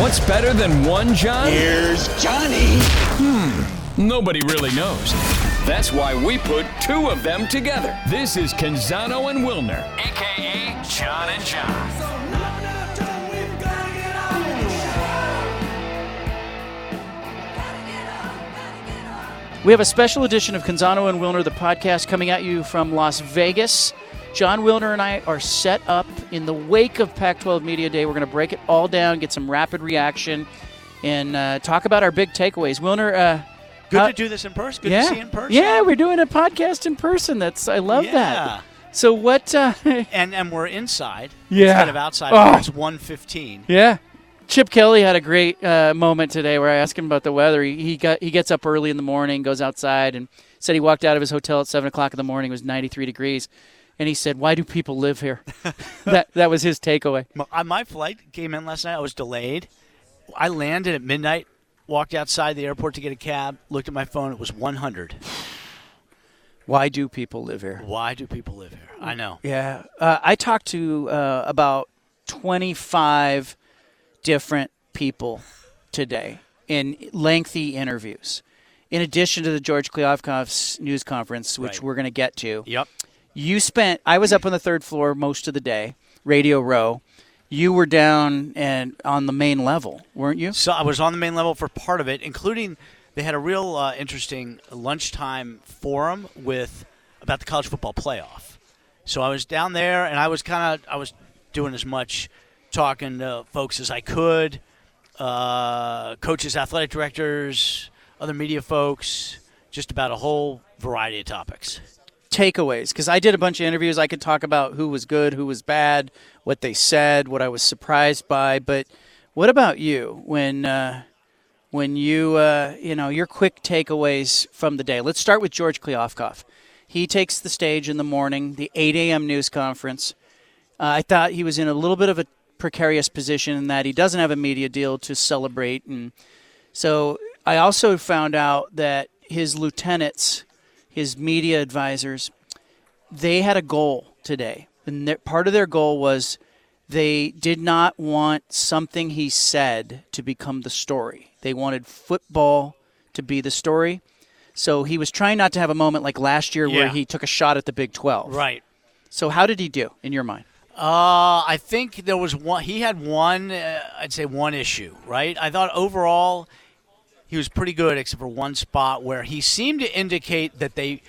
What's better than one John? Here's Johnny. Hmm, nobody really knows. That's why we put two of them together. This is Canzano and Wilner, aka John and John. We have a special edition of Canzano and Wilner, the podcast, coming at you from Las Vegas. Jon Wilner and I are set up in the wake of Pac 12 Media Day. We're going to break it all down, get some rapid reaction, and uh, talk about our big takeaways. Wilner, uh, Good how- to do this in person. Good yeah, to see you in person. yeah, we're doing a podcast in person. That's I love Yeah. that. So what? Uh, And and we're inside Yeah. instead of outside. Oh. It's one fifteen. Yeah. Chip Kelly had a great uh, moment today where I asked him about the weather. He, he got he gets up early in the morning, goes outside, and said he walked out of his hotel at seven o'clock in the morning. It was ninety three degrees, and he said, "Why do people live here?" that that was his takeaway. My, uh, my flight came in last night. I was delayed. I landed at midnight. Walked outside the airport to get a cab. Looked at my phone. It was one hundred. Why do people live here? Why do people live here? I know. Yeah, uh, I talked to uh, about twenty five different people today in lengthy interviews. In addition to the George Kliavkoff's news conference, which Right. we're going to get to, Yep. You spent i was up on the third floor most of the day radio row you were down and on the main level weren't you So I was on the main level for part of it, including they had a real uh, interesting lunchtime forum with about the college football playoff. So I was down there, and I was kind of I was doing as much talking to folks as I could, uh, coaches, athletic directors, other media folks, just about a whole variety of topics. Takeaways because i did a bunch of interviews. I could talk about who was good who was bad what they said what i was surprised by. But what about you when uh, when you uh, you know your quick takeaways from the day? Let's start with george kliavkoff he takes the stage in the morning the 8 a.m news conference. Uh, I thought he was in a little bit of a precarious position in that he doesn't have a media deal to celebrate, and so I also found out that his lieutenants, his media advisors, they had a goal today, and their, part of their goal was they did not want something he said to become the story. They wanted football to be the story. So he was trying not to have a moment like last year where he took a shot at the Big 12. Right. So how did he do in your mind? Uh, I think there was one. He had one. Uh, I'd say one issue. Right. I thought overall he was pretty good, except for one spot where he seemed to indicate that they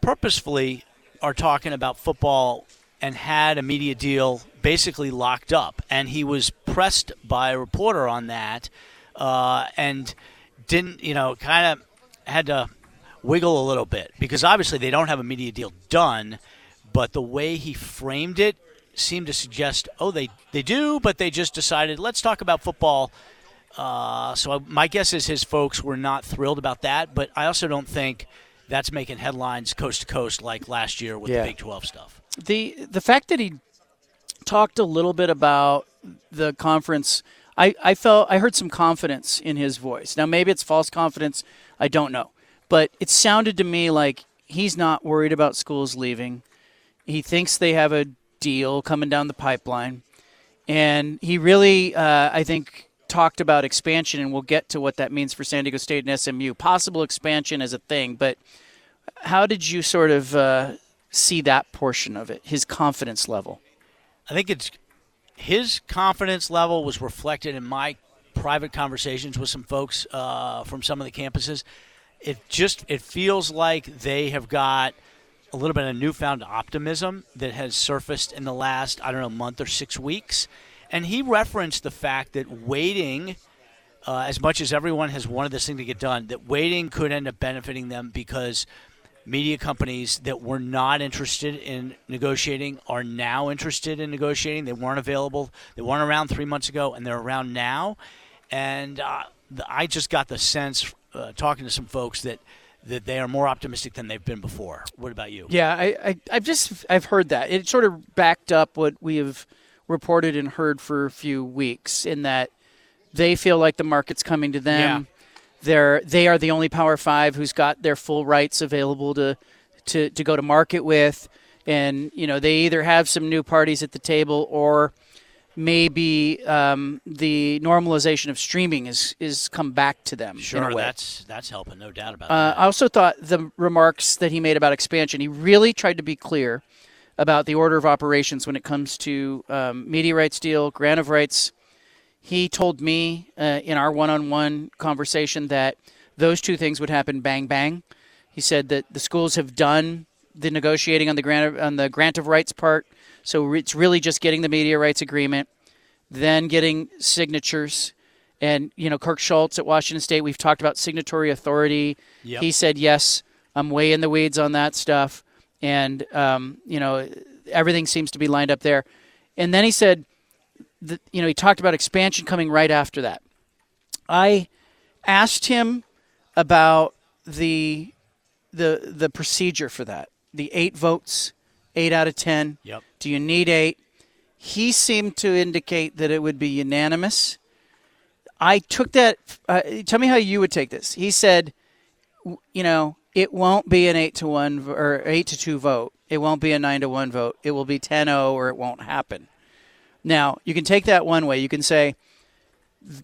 purposefully are talking about football and had a media deal basically locked up. And he was pressed by a reporter on that, uh, and didn't, you know, kind of had to wiggle a little bit because obviously they don't have a media deal done, but the way he framed it seemed to suggest, oh, they they do, but they just decided let's talk about football. Uh, so my guess is his folks were not thrilled about that, but I also don't think that's making headlines coast to coast like last year with Yeah. the Big 12 stuff. the the fact that he talked a little bit about the conference I, I felt I heard some confidence in his voice. Now maybe it's false confidence, I don't know. But it sounded to me like he's not worried about schools leaving. He thinks they have a deal coming down the pipeline. And he really uh, I think talked about expansion and we'll get to what that means for San Diego State and SMU. Possible expansion as a thing, but how did you sort of uh, see that portion of it, his confidence level? I think it's his confidence level was reflected in my private conversations with some folks uh, from some of the campuses. It just it feels like they have got a little bit of newfound optimism that has surfaced in the last I don't know month or six weeks, and he referenced the fact that waiting. Uh, as much as everyone has wanted this thing to get done, that waiting could end up benefiting them because media companies that were not interested in negotiating are now interested in negotiating. They weren't available. They weren't around three months ago, and they're around now. And uh, the, I just got the sense, uh, talking to some folks, that that they are more optimistic than they've been before. What about you? Yeah, I, I, I've just I've heard that it sort of backed up what we have reported and heard for a few weeks in that they feel like the market's coming to them. They're they are the only Power Five who's got their full rights available to to, to go to market with, and you know they either have some new parties at the table or maybe um, the normalization of streaming is is come back to them. Sure, that's that's helping, no doubt about Uh, that. I also thought the remarks that he made about expansion, he really tried to be clear about the order of operations when it comes to um, media rights deal, grant of rights. He told me uh, in our one on one conversation that those two things would happen bang bang. He said that the schools have done the negotiating on the grant of, on the grant of rights part, so it's really just getting the media rights agreement, then getting signatures. And you know, Kirk Schultz at Washington State, we've talked about signatory authority. Yep. He said, "Yes, I'm way in the weeds on that stuff," and um, you know, everything seems to be lined up there. And then he said, that, you know, he talked about expansion coming right after that. I asked him about the the the procedure for that. The eight votes, eight out of ten. Yep. Do you need eight? He seemed to indicate that it would be unanimous. I took that. Uh, tell me how you would take this. He said, w- you know, it won't be an eight to one or eight to two vote. It won't be a nine to one vote. It will be 10-0 or it won't happen. Now you can take that one way. You can say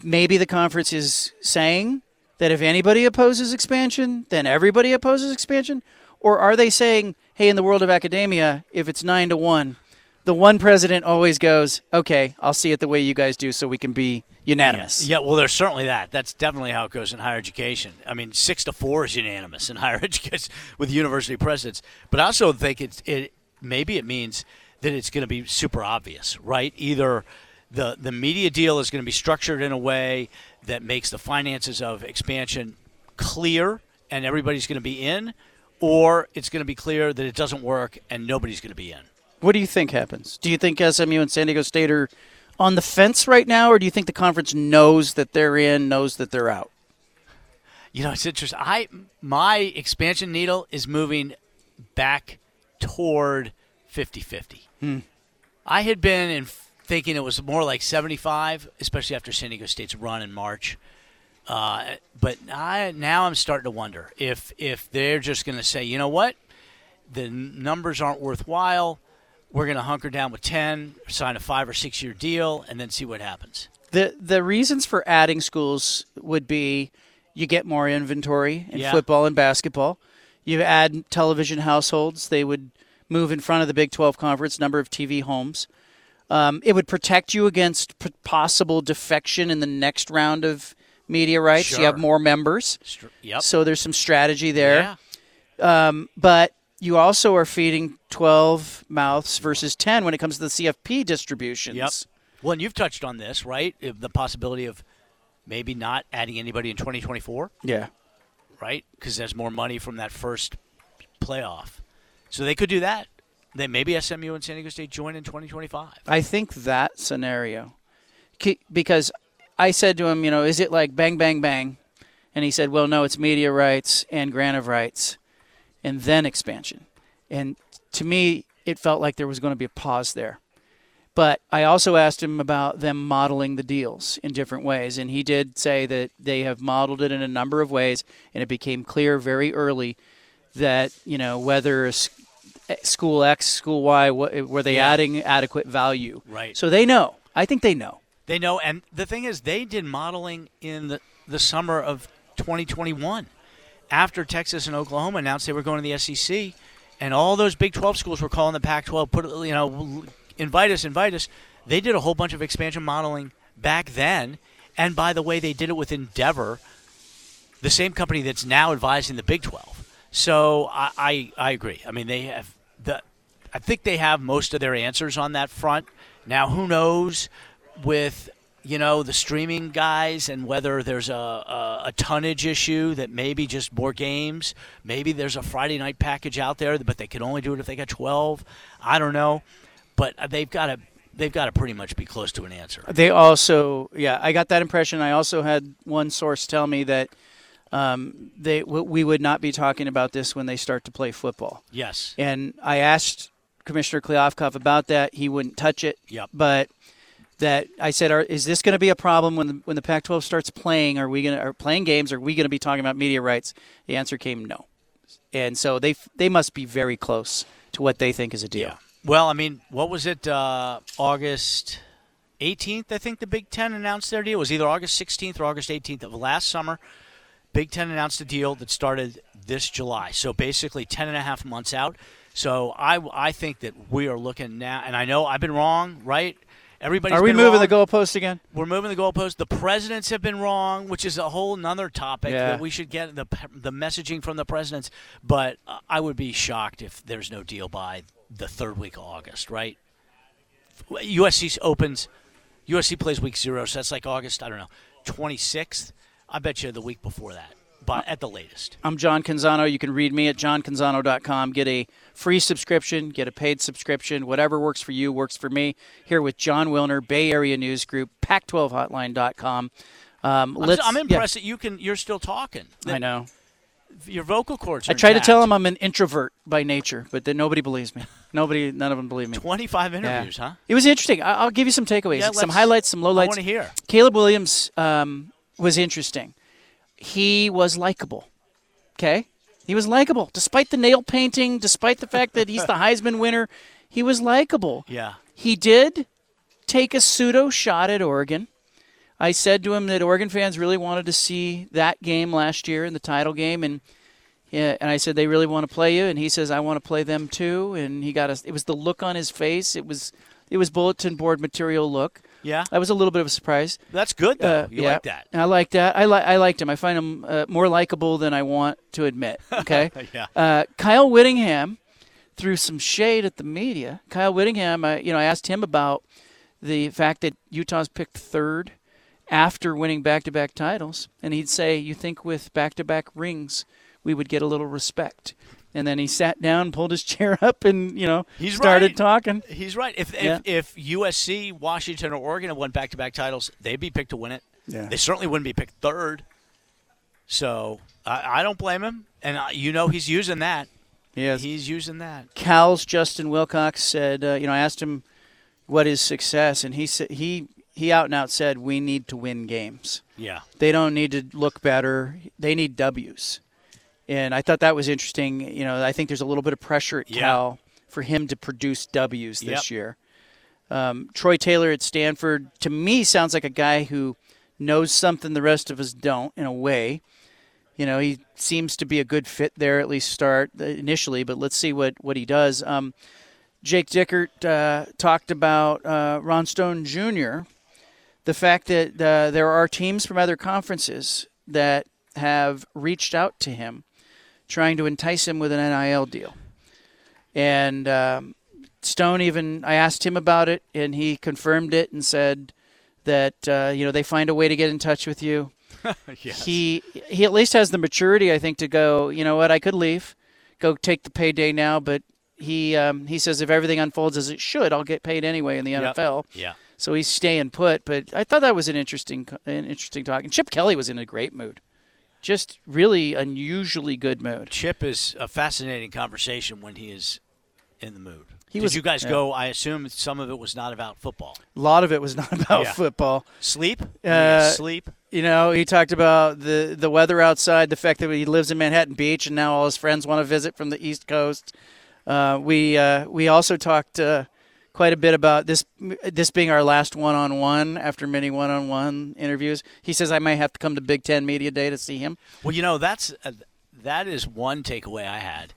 maybe the conference is saying that if anybody opposes expansion, then everybody opposes expansion? Or are they saying, hey, in the world of academia, if it's nine to one, the one president always goes, okay, I'll see it the way you guys do so we can be unanimous? Yeah, well, there's certainly that. That's definitely how it goes in higher education. I mean, six to four is unanimous in higher education with university presidents. But I also think it's it maybe it means that it's going to be super obvious, right? Either the the media deal is going to be structured in a way that makes the finances of expansion clear and everybody's going to be in, or it's going to be clear that it doesn't work and nobody's going to be in. What do you think happens? Do you think SMU and San Diego State are on the fence right now, or do you think the conference knows that they're in, knows that they're out? You know, it's interesting. I my expansion needle is moving back toward 50-50. I had been in thinking it was more like 75, especially after San Diego State's run in March. Uh, but I, now I'm starting to wonder if if they're just going to say, you know what, the numbers aren't worthwhile. We're going to hunker down with 10, sign a five or six year deal, and then see what happens. The the reasons for adding schools would be you get more inventory in Yeah. football and basketball. You add television households; they would move in front of the Big 12 conference number of TV homes. Um, it would protect you against p- possible defection in the next round of media rights. You have more members, Yep. so there's some strategy there. Yeah. but you also are feeding 12 mouths versus 10 when it comes to the CFP distributions. Yep. Well, and you've touched on this, right? The possibility of maybe not adding anybody in 2024, Yeah. right? Because there's more money from that first playoff. So they could do that. Then maybe SMU and San Diego State join in 2025. I think that scenario, because I said to him, you know, is it like bang, bang, bang? And he said, well, no, it's media rights and grant of rights and then expansion. And to me, it felt like there was going to be a pause there. But I also asked him about them modeling the deals in different ways. And he did say that they have modeled it in a number of ways. And it became clear very early that, you know, whether eh, school X, school Y, eh, were they Yeah. adding adequate value? Right. So they know. I think they know. They know, and the thing is, they did modeling in the, the summer of 2021 after Texas and Oklahoma announced they were going to the SEC, and all those Big 12 schools were calling the Pac-12, put you know, invite us, invite us. They did a whole bunch of expansion modeling back then, and by the way, they did it with Endeavor, the same company that's now advising the Big 12. So I, I, I agree. I mean, they have the. I think they have most of their answers on that front. Now, who knows with you know the streaming guys and whether there's a, a, a tonnage issue that maybe just more games. Maybe there's a Friday night package out there, but they can only do it if they got 12. I don't know, but they've got to they've got to pretty much be close to an answer. They also, yeah, I got that impression. I also had one source tell me that um, they w- we would not be talking about this when they start to play football. Yes. And I asked Commissioner Kliavkoff about that. He wouldn't touch it. Yep. But that I said, are, is this going to be a problem when the, when the Pac-12 starts playing? Are we going to are playing games? Are we going to be talking about media rights? The answer came no. And so they they must be very close to what they think is a deal. Yeah. Well, I mean, what was it? Uh, August 18th, I think the Big Ten announced their deal. It was either August 16th or August 18th of last summer. Big Ten announced a deal that started this July. So basically 10 and a half months out. So I, I think that we are looking now, and I know I've been wrong, right? Everybody's Are we moving wrong. the goalpost again? We're moving the goalpost. The presidents have been wrong, which is a whole nother topic Yeah. that we should get the the messaging from the presidents. But I would be shocked if there's no deal by the third week of August, right? USC opens. USC plays week zero, so that's like August. I don't know, 26th. I bet you the week before that, but at the latest. I'm John Canzano. You can read me at johncanzano.com. Get a free subscription, get a paid subscription. Whatever works for you works for me. Here with Jon Wilner, Bay Area News Group, Pac12hotline.com. Um, I'm, I'm yeah, impressed that you can. You're still talking. I know. Your vocal cords. I try to tell them I'm an introvert by nature, but then nobody believes me. Nobody, none of them believe me. 25 Yeah. interviews, huh? It was interesting. I- I'll give you some takeaways, Yeah, some highlights, some lowlights. I want to hear. Caleb Williams um, was interesting. He was likable. Okay? He was likable. Despite the nail painting, despite the fact that he's the Heisman winner, he was likable. Yeah. He did take a pseudo shot at Oregon. I said to him that Oregon fans really wanted to see that game last year in the title game, and yeah, and I said they really want to play you, and he says I want to play them too, and he got us. It was the look on his face. It was it was bulletin board material look. Yeah. That was a little bit of a surprise. That's good though. Uh, you yeah. like that? I like that. I like I liked him. I find him uh, more likable than I want to admit. Okay. Yeah. Uh, Kyle Whittingham threw some shade at the media. Kyle Whittingham, I, you know, I asked him about the fact that Utah's picked third after winning back-to-back titles, and he'd say, "You think with back-to-back rings, we would get a little respect?" And then he sat down, pulled his chair up, and you know, He's started right. talking. He's right. If, Yeah. if if USC, Washington, or Oregon won back-to-back titles, they'd be picked to win it. Yeah. They certainly wouldn't be picked third. So I, I don't blame him, and I, you know he's using that. Yes. He's using that. Cal's Justin Wilcox said, uh, you know, I asked him what is success, and he said he he out and out said we need to win games. Yeah. They don't need to look better. They need W's. And I thought that was interesting. You know, I think there's a little bit of pressure at Yeah. Cal for him to produce W's this Yep. year. Um, Troy Taylor at Stanford, to me, sounds like a guy who knows something the rest of us don't, in a way. You know, he seems to be a good fit there, at least start uh, initially, but let's see what, what he does. Um, Jake Dickert uh, talked about uh, Ron Stone Jr., the fact that uh, there are teams from other conferences that have reached out to him trying to entice him with an NIL deal. And um, Stone even, I asked him about it, and he confirmed it and said that, uh, you know, they find a way to get in touch with you. yes. He he at least has the maturity, I think, to go. You know what? I could leave, go take the payday now. But he um, he says if everything unfolds as it should, I'll get paid anyway in the Yep. NFL. Yeah. So he's staying put. But I thought that was an interesting an interesting talk. And Chip Kelly was in a great mood, just really unusually good mood. Chip is a fascinating conversation when he is in the mood. He Did was- you guys yeah. go? I assume some of it was not about football. A lot of it was not about Yeah. football. Sleep. Uh, sleep. You know, he talked about the the weather outside, the fact that he lives in Manhattan Beach, and now all his friends want to visit from the East Coast. Uh, we uh, we also talked uh, quite a bit about this this being our last one on one after many one on one interviews. He says I might have to come to Big Ten Media Day to see him. Well, you know that's uh, that is one takeaway I had.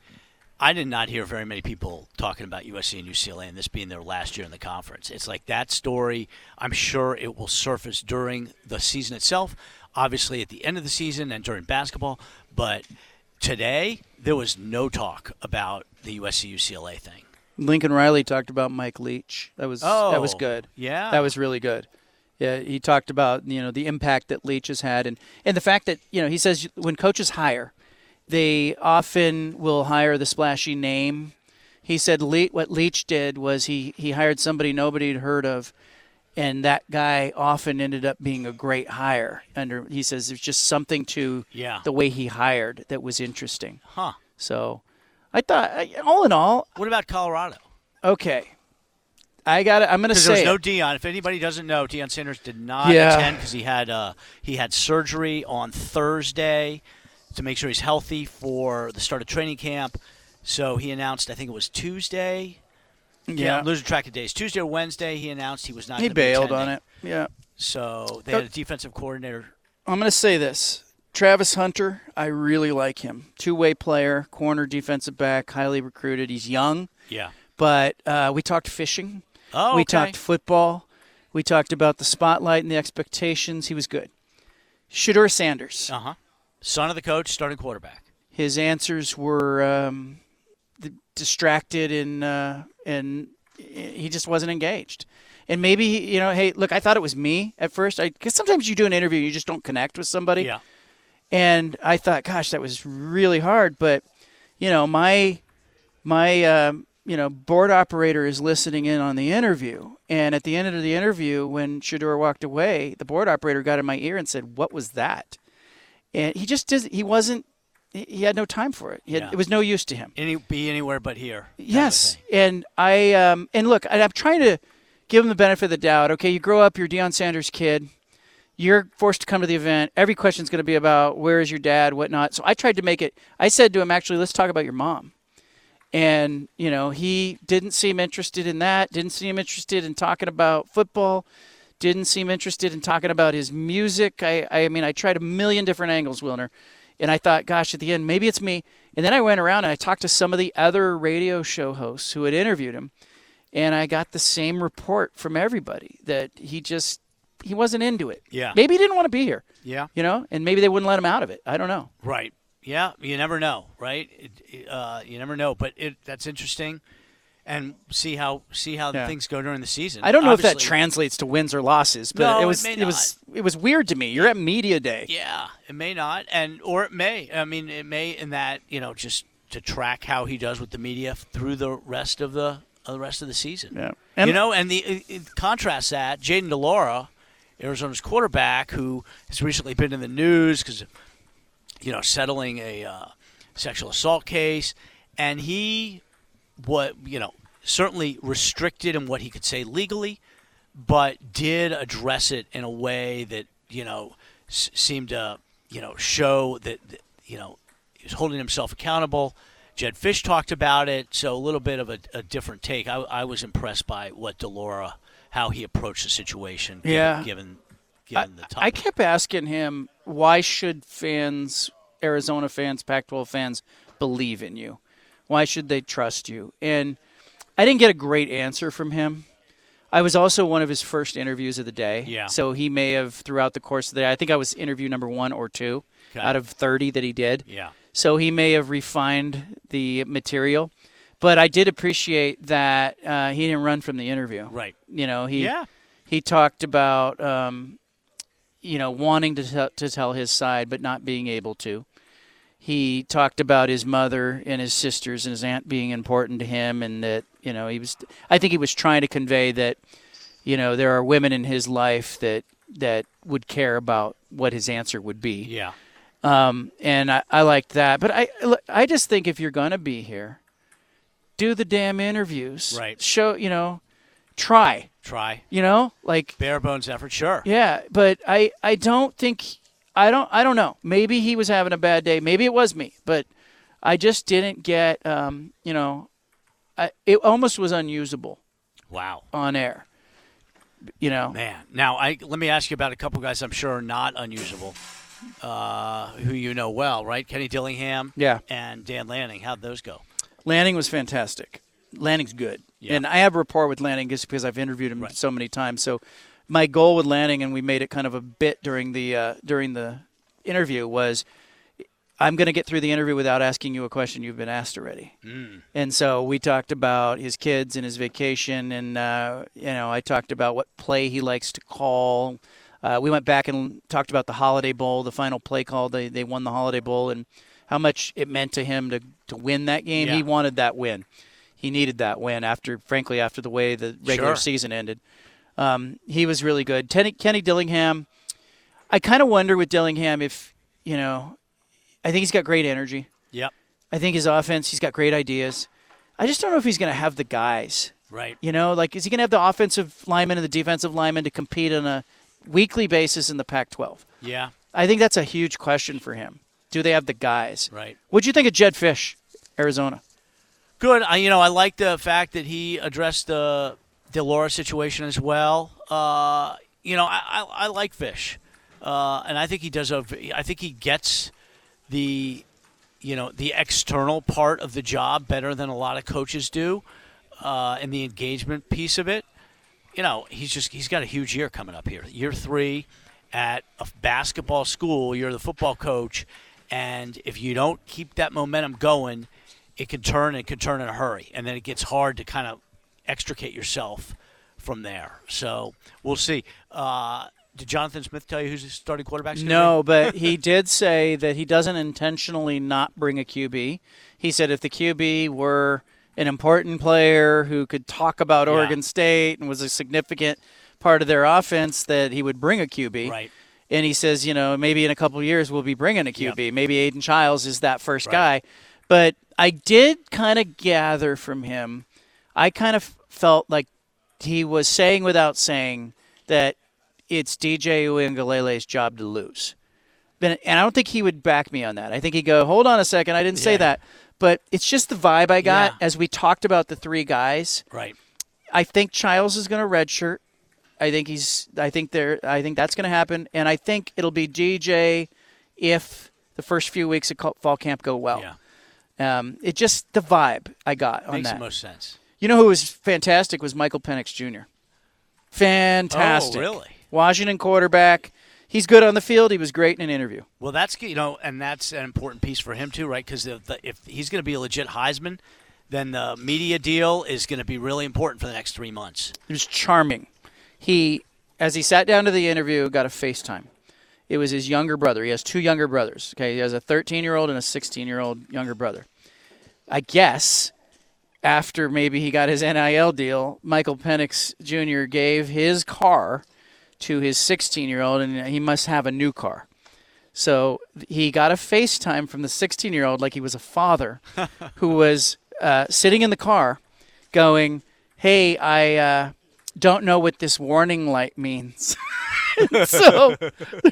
I did not hear very many people talking about USC and UCLA and this being their last year in the conference. It's like that story. I'm sure it will surface during the season itself, obviously at the end of the season and during basketball. But today there was no talk about the USC UCLA thing. Lincoln Riley talked about Mike Leach. That was oh, that was Oh, good. yeah. that was really good. Yeah, he talked about you know the impact that Leach has had, and and the fact that you know he says when coaches hire, they often will hire the splashy name. He said Le- what Leach did was he he hired somebody nobody had heard of, and that guy often ended up being a great hire. Under he says there's just something to Yeah. the way he hired that was interesting. Huh. So, I thought all in all, What about Colorado? okay. I got it. I'm going to say was no. Deion. If anybody doesn't know, Deion Sanders did not Yeah. attend because he had uh, he had surgery on Thursday to make sure he's healthy for the start of training camp. So he announced, I think it was Tuesday, Yeah. losing track of days. Tuesday or Wednesday, he announced he was not. He bailed on it. Yeah. So they had a defensive coordinator. I'm going to say this. Travis Hunter, I really like him. Two way player, corner defensive back, highly recruited. He's young, Yeah. but uh, we talked fishing. Oh, okay. we talked football. We talked about the spotlight and the expectations. He was good. Shedeur Sanders. Uh huh. Son of the coach, starting quarterback. His answers were um, distracted and uh, and he just wasn't engaged. And maybe you know, hey, look, I thought it was me at first. I because sometimes you do an interview, and you just don't connect with somebody. Yeah. And I thought, gosh, that was really hard. But you know, my my um, you know board operator is listening in on the interview, and at the end of the interview, when Shedeur walked away, the board operator got in my ear and said, "What was that?" And he just does. He wasn't. He had no time for it. He had, Yeah. It was no use to him. Any be anywhere but here. kind of a Yes, and I um, and look, I'm trying to give him the benefit of the doubt. Okay, you grow up, you're Deion Sanders' kid. You're forced to come to the event. Every question's going to be about where is your dad, whatnot. So I tried to make it. I said to him, actually, let's talk about your mom. And you know, he didn't seem interested in that. Didn't seem interested in talking about football. Didn't seem interested in talking about his music. I, I mean, I tried a million different angles, Wilner. And I thought, gosh, at the end, maybe it's me. And then I went around and I talked to some of the other radio show hosts who had interviewed him. And I got the same report from everybody that he just he wasn't into it. Yeah. Maybe he didn't want to be here. Yeah. You know, and maybe they wouldn't let him out of it. I don't know. Right. Yeah. You never know, right? It, it, uh, you never know, but it that's interesting, and see how see how Yeah. things go during the season. I don't know if that translates to wins or losses, but No, it it was may it, was it was weird to me. You're at media day. Yeah, it may not, and or it may. I mean, it may in that you know just to track how he does with the media through the rest of the uh, the rest of the season. Yeah. And- you know, and the it, it, contrast that Jayden de Laura, Arizona's quarterback, who has recently been in the news because you know settling a uh, sexual assault case, and he what you know certainly restricted in what he could say legally, but did address it in a way that you know s- seemed to you know show that, that you know he was holding himself accountable. Jedd Fisch talked about it, so a little bit of a, a different take. I, I was impressed by what de Laura, how he approached the situation. Given, Yeah. given I, given the topic. I kept asking him why should fans, Arizona fans, Pac-12 fans, believe in you? Why should they trust you? And I didn't get a great answer from him. I was also one of his first interviews of the day. Yeah. So he may have throughout the course of the day. I think I was interview number one or two Okay. out of thirty that he did. yeah. So he may have refined the material. But I did appreciate that uh, he didn't run from the interview. Right. You know, he Yeah. he talked about um, you know wanting to tell, to tell his side but not being able to. He talked about his mother and his sisters and his aunt being important to him, and that you know he was. I think he was trying to convey that you know there are women in his life that that would care about what his answer would be. Yeah. Um, and I, I liked that. But I, I just think if you're gonna be here, do the damn interviews. Right. Show you know, try. Try You know, like bare bones effort. Sure. yeah. But I, I don't think I don't I don't know. Maybe he was having a bad day. Maybe it was me. But I just didn't get. Um, you know, I, it almost was unusable Wow. on air. You know. Man, now I let me ask you about a couple guys I'm sure are not unusable, uh, who you know well, right? Kenny Dillingham, Yeah. and Dan Lanning. How'd those go? Lanning was fantastic. Lanning's good, Yeah. and I have rapport with Lanning just because I've interviewed him Right. so many times. So my goal with Lanning, and we made it kind of a bit during the uh, during the interview, was I'm going to get through the interview without asking you a question you've been asked already. And so we talked about his kids and his vacation, and uh, you know I talked about what play he likes to call. Uh, we went back and talked about the Holiday Bowl, the final play call. They they won the Holiday Bowl, and how much it meant to him to to win that game. Yeah. He wanted that win. He needed that win after, frankly, after the way the regular Sure. season ended. Um, he was really good. Kenny, Kenny Dillingham. I kind of wonder with Dillingham if you know. I think he's got great energy. Yep. I think his offense, he's got great ideas. I just don't know if he's going to have the guys. Right. You know, like is he going to have the offensive lineman and the defensive lineman to compete on a weekly basis in the Pac-12? Yeah. I think that's a huge question for him. Do they have the guys? Right. What'd you think of Jedd Fisch, Arizona? Good. I, you know, I like the fact that he addressed the de Laura situation as well. Uh, you know, I, I, I like Fisch, uh, and I think he does a. I think he gets the, you know, the external part of the job better than a lot of coaches do, uh, and the engagement piece of it. You know, he's just he's got a huge year coming up here. Year three at a basketball school. You're the football coach, and if you don't keep that momentum going it can turn and can turn in a hurry, and then it gets hard to kind of extricate yourself from there. So we'll see. Uh, did Jonathan Smith tell you who's the starting quarterback? No, but he did say that he doesn't intentionally not bring a QB. He said if the QB were an important player who could talk about Yeah. Oregon State and was a significant part of their offense, that he would bring a QB. Right. And he says, you know, maybe in a couple of years we'll be bringing a QB. Maybe Aidan Chiles is that first Right. guy. But I did kind of gather from him, I kind of felt like he was saying without saying that it's DJ Uiagalelei's job to lose. And I don't think he would back me on that. I think he'd go, hold on a second, I didn't say that. But it's just the vibe I got Yeah. as we talked about the three guys. Right. I think Chiles is going to redshirt. I think he's. I think there. I think that's going to happen, and I think it'll be DJ if the first few weeks of fall camp go well. Yeah. Um, it just the vibe I got on Makes that. the most sense. You know who was fantastic was Michael Penix Jr. Fantastic. Oh, really? Washington quarterback. He's good on the field. He was great in an interview. Well, that's you know, and that's an important piece for him too, right? Because if, if he's going to be a legit Heisman, then the media deal is going to be really important for the next three months. He was charming. He, as he sat down to the interview, got a FaceTime. It was his younger brother. He has two younger brothers. Okay, he has a 13 year old and a 16 year old younger brother. I guess after maybe he got his NIL deal, Michael Penix Jr. gave his car to his 16 year old, and he must have a new car. So he got a FaceTime from the 16 year old, like he was a father, who was uh, sitting in the car going, Hey, I uh, don't know what this warning light means. so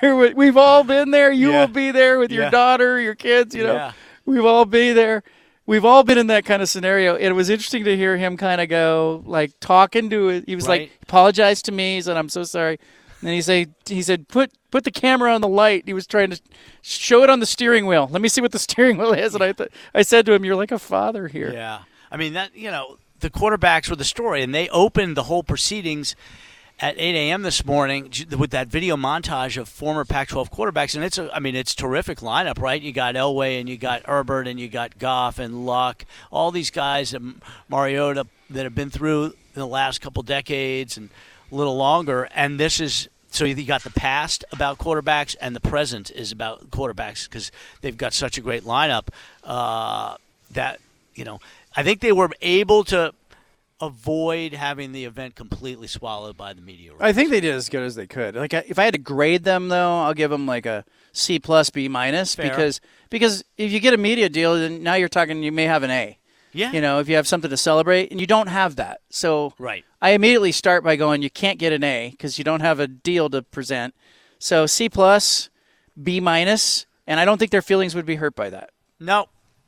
there, we've all been there. You Yeah. will be there with your Yeah. daughter, your kids, you know. Yeah. We've all been there. We've all been in that kind of scenario. It was interesting to hear him kind of go like talking to it. He was Right. like, apologize to me. He said, I'm so sorry. And then he say he said, put put the camera on the light. He was trying to show it on the steering wheel. Let me see what the steering wheel is. And I th- I said to him, You're like a father here. Yeah. I mean that you know the quarterbacks were the story, and they opened the whole proceedings at 8 a.m. this morning with that video montage of former Pac-12 quarterbacks, and it's a, I mean it's terrific lineup, right? You got Elway and you got Herbert and you got Goff and Luck, all these guys and Mariota that have been through the last couple decades and a little longer, and this is. So you got the past about quarterbacks, and the present is about quarterbacks because they've got such a great lineup uh, that you know. I think they were able to avoid having the event completely swallowed by the media. I think they did as good as they could. Like if I had to grade them though, I'll give them like a C plus B minus Fair. because because if you get a media deal, then now you're talking you may have an A. yeah, You know, if you have something to celebrate, and you don't have that, so right. I immediately start by going, you can't get an A because you don't have a deal to present. So C plus, B minus, and I don't think their feelings would be hurt by that. No,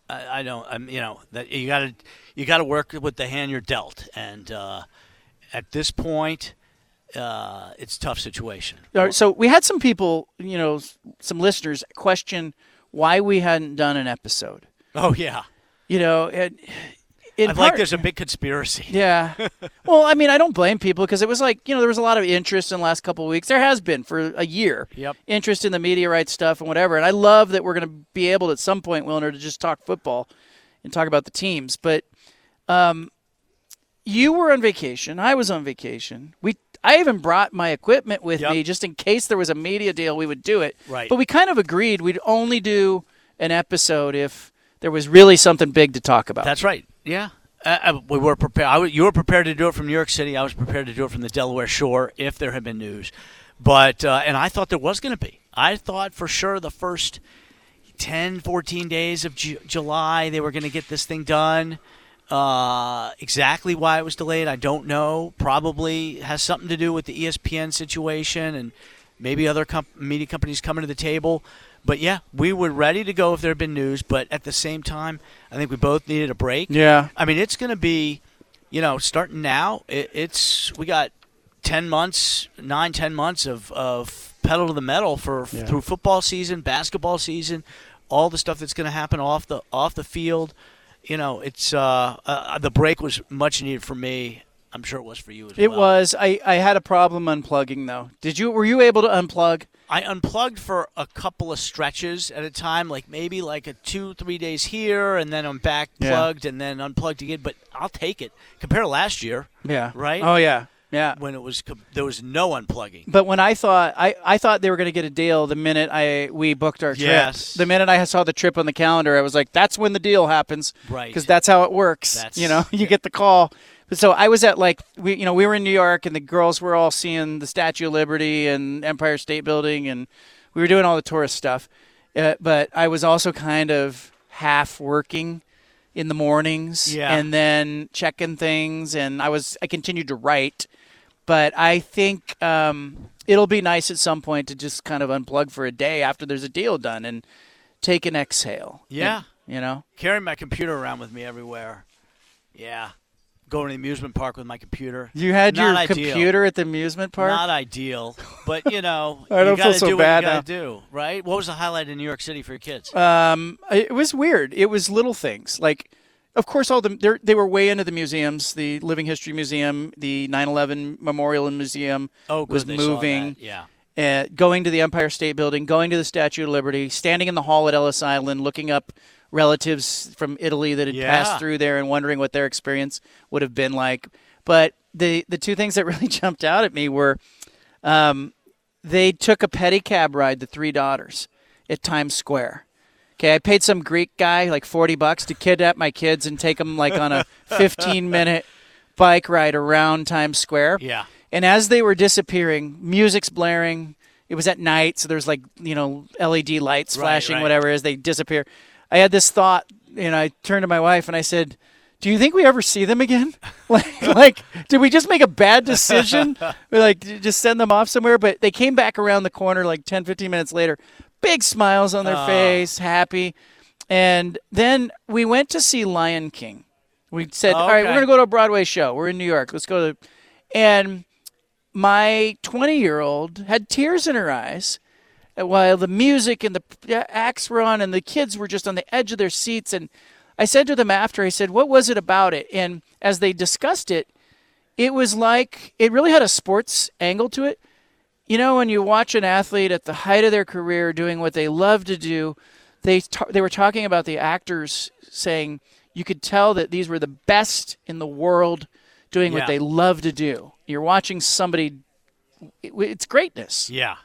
I, I don't. I'm, you know that you got to you got to work with the hand you're dealt, and uh, at this point, uh, it's a tough situation. All right, so we had some people, you know, some listeners question why we hadn't done an episode. Oh yeah, You know, it, in I like there's a big conspiracy. Yeah. well, I mean, I don't blame people because it was like, you know, there was a lot of interest in the last couple of weeks. There has been for a year. Yep. Interest in the media rights stuff and whatever. And I love that we're going to be able at some point, Wilner, to just talk football and talk about the teams. But um, you were on vacation. I was on vacation. We I even brought my equipment with Yep. me just in case there was a media deal. We would do it. Right. But we kind of agreed we'd only do an episode if there was really something big to talk about. That's right. Yeah. Uh, uh, we were prepared. You were prepared to do it from New York City. I was prepared to do it from the Delaware Shore if there had been news. But uh, and I thought there was going to be. I thought for sure the first 10, 14 days of Ju- July they were going to get this thing done. Uh, exactly why it was delayed, I don't know. Probably has something to do with the ESPN situation and maybe other comp- media companies coming to the table. But yeah, we were ready to go if there had been news. But at the same time, I think we both needed a break. Yeah. I mean, it's going to be, you know, starting now. It, it's we got ten months, nine, ten months of of pedal to the metal for Yeah. through football season, basketball season, all the stuff that's going to happen off the off the field. You know, it's uh, uh, the break was much needed for me. I'm sure it was for you as It well. It was. I, I had a problem unplugging though. Did you? Were you able to unplug? I unplugged for a couple of stretches at a time, like maybe like a two, three days here, and then I'm back Yeah. plugged, and then unplugged again. But I'll take it. Compare to last year Yeah. Right? Oh yeah. Yeah. when it was there was no unplugging. But when I thought I, I thought they were going to get a deal the minute I we booked our trip. Yes. The minute I saw the trip on the calendar, I was like, "That's when the deal happens." Right. Because that's how it works. That's- you know, you get the call. So I was at like we you know we were in New York and the girls were all seeing the Statue of Liberty and Empire State Building and we were doing all the tourist stuff. Uh, but I was also kind of half working in the mornings Yeah. and then checking things and I was I continued to write but I think um, it'll be nice at some point to just kind of unplug for a day after there's a deal done and take an exhale. Yeah. you know. Carrying my computer around with me everywhere. Yeah, going to the amusement park with my computer. You had Not your ideal. computer at the amusement park. Not ideal, but you know, I don't feel so do bad what you do, right? What was the highlight in New York City for your kids? um, it was weird. It was little things like. Of course, all the they're- were way into the museums. The Living History Museum, the 9/11 Memorial and Museum oh, was moving. Yeah, uh, going to the Empire State Building, going to the Statue of Liberty, standing in the hall at Ellis Island, looking up relatives from Italy that had Yeah. passed through there and wondering what their experience would have been like. But the the two things that really jumped out at me were um, they took a pedicab ride, the three daughters, at Times Square. Okay, I paid some Greek guy like forty bucks to kidnap my kids and take them like on a fifteen minute bike ride around Times Square. yeah. And as they were disappearing, music's blaring. It was at night, so there's like you know LED lights Right, flashing, right. whatever as they disappear. I had this thought, and I turned to my wife and I said, "Do you think we ever see them again? like, like, did we just make a bad decision? We like just send them off somewhere?" But they came back around the corner like 10, 15 minutes later, big smiles on their Oh. face, happy. And then we went to see Lion King. We said, "All right, we're going to go to a Broadway show. We're in New York. Let's go to." And my 20 year old had tears in her eyes while the music and the uh, acts were on and the kids were just on the edge of their seats and i said to them after i said what was it about it and as they discussed it it was like it really had a sports angle to it you know when you watch an athlete at the height of their career doing what they love to do they ta- they were talking about the actors saying you could tell that these were the best in the world doing Yeah. what they love to do you're watching somebody it- it's greatness Yeah.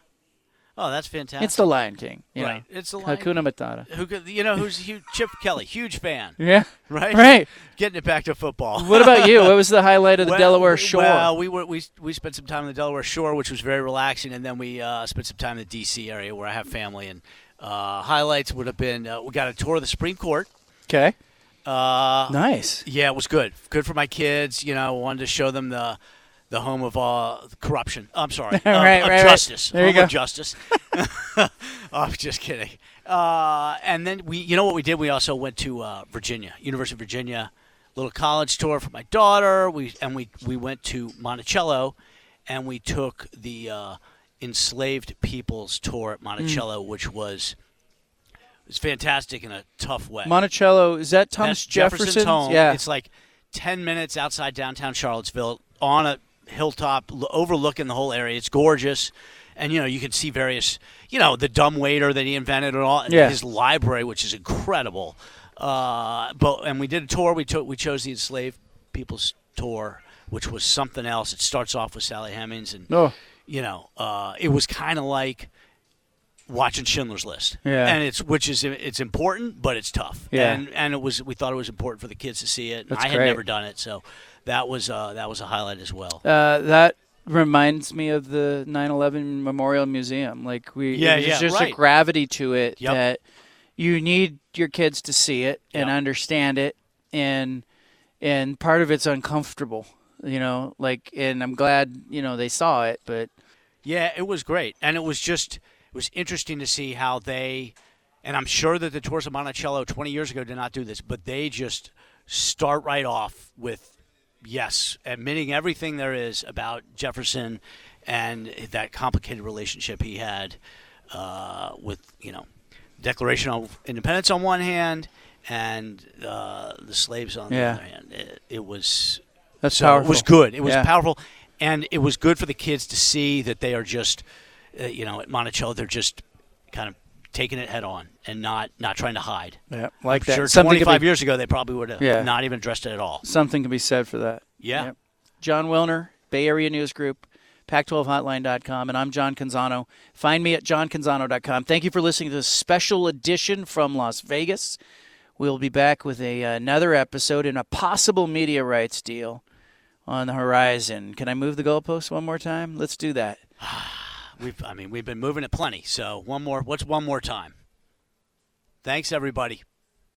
Oh, that's fantastic. it's the lion king you right. know. It's the Lion hakuna matata Who could, you know who's huge? Chip Kelly, huge fan. yeah Right. right Getting it back to football. what about you what was the highlight of the Well, delaware shore Well, we were we we spent some time in the Delaware Shore, which was very relaxing, and then we uh, spent some time in the D.C. area where I have family. And uh, highlights would have been uh, we got a tour of the Supreme Court. okay Uh, nice Yeah, it was good. Good for my kids. You know, wanted to show them the the home of uh, corruption. I'm sorry, of, Right, of right, right. justice. There you go. of justice. oh, I'm just kidding. Uh, and then we, you know what we did? We also went to uh, Virginia, University of Virginia, little college tour for my daughter. We and we we went to Monticello, and we took the uh, enslaved peoples tour at Monticello, which was was fantastic in a tough way. monticello is that thomas That's jefferson's, Jefferson's home. yeah It's like 10 minutes outside downtown Charlottesville on a hilltop overlooking the whole area. It's gorgeous. And, you know, you can see various, you know, the dumb waiter that he invented and all, and Yeah. his library, which is incredible. Uh, but And we did a tour. We, took, we chose the Enslaved People's Tour, which was something else. It starts off with Sally Hemings. And, oh you know, uh, it was kind of like watching Schindler's List. Yeah. And it's which is it's important, but it's tough. Yeah. And and it was we thought it was important for the kids to see it. That's I had great. never done it, so that was uh, that was a highlight as well. Uh, that reminds me of the 9/11 Memorial Museum. Like we, Yeah, there's yeah, just right. a gravity to it Yep. that you need your kids to see it and Yep. understand it, and and part of it's uncomfortable, you know. Like, and I'm glad you know they saw it, but Yeah, it was great, and it was just it was interesting to see how they, and I'm sure that the Tours of Monticello 20 years ago did not do this, but they just start right off with yes, admitting everything there is about Jefferson and that complicated relationship he had uh, with you know Declaration of Independence on one hand and uh, the slaves on Yeah. the other hand. It, it was That's so powerful. It was good. It was Yeah. powerful, and it was good for the kids to see that they are just, uh, you know, at Monticello they're just kind of taking it head on and not not trying to hide. Yeah, like I'm that. Sure, Something 25 be- years ago they probably would have Yeah. not even addressed it at all. Something can be said for that. Yeah. Yep. Jon Wilner, Bay Area News Group, Pac12Hotline.com, and I'm John Canzano. Find me at johncanzano.com. Thank you for listening to this special edition from Las Vegas. We'll be back with a, another episode and a possible media rights deal on the horizon. Can I move the goalpost one more time? Let's do that. We've I mean we've been moving it plenty. So one more. What's one more time? Thanks everybody.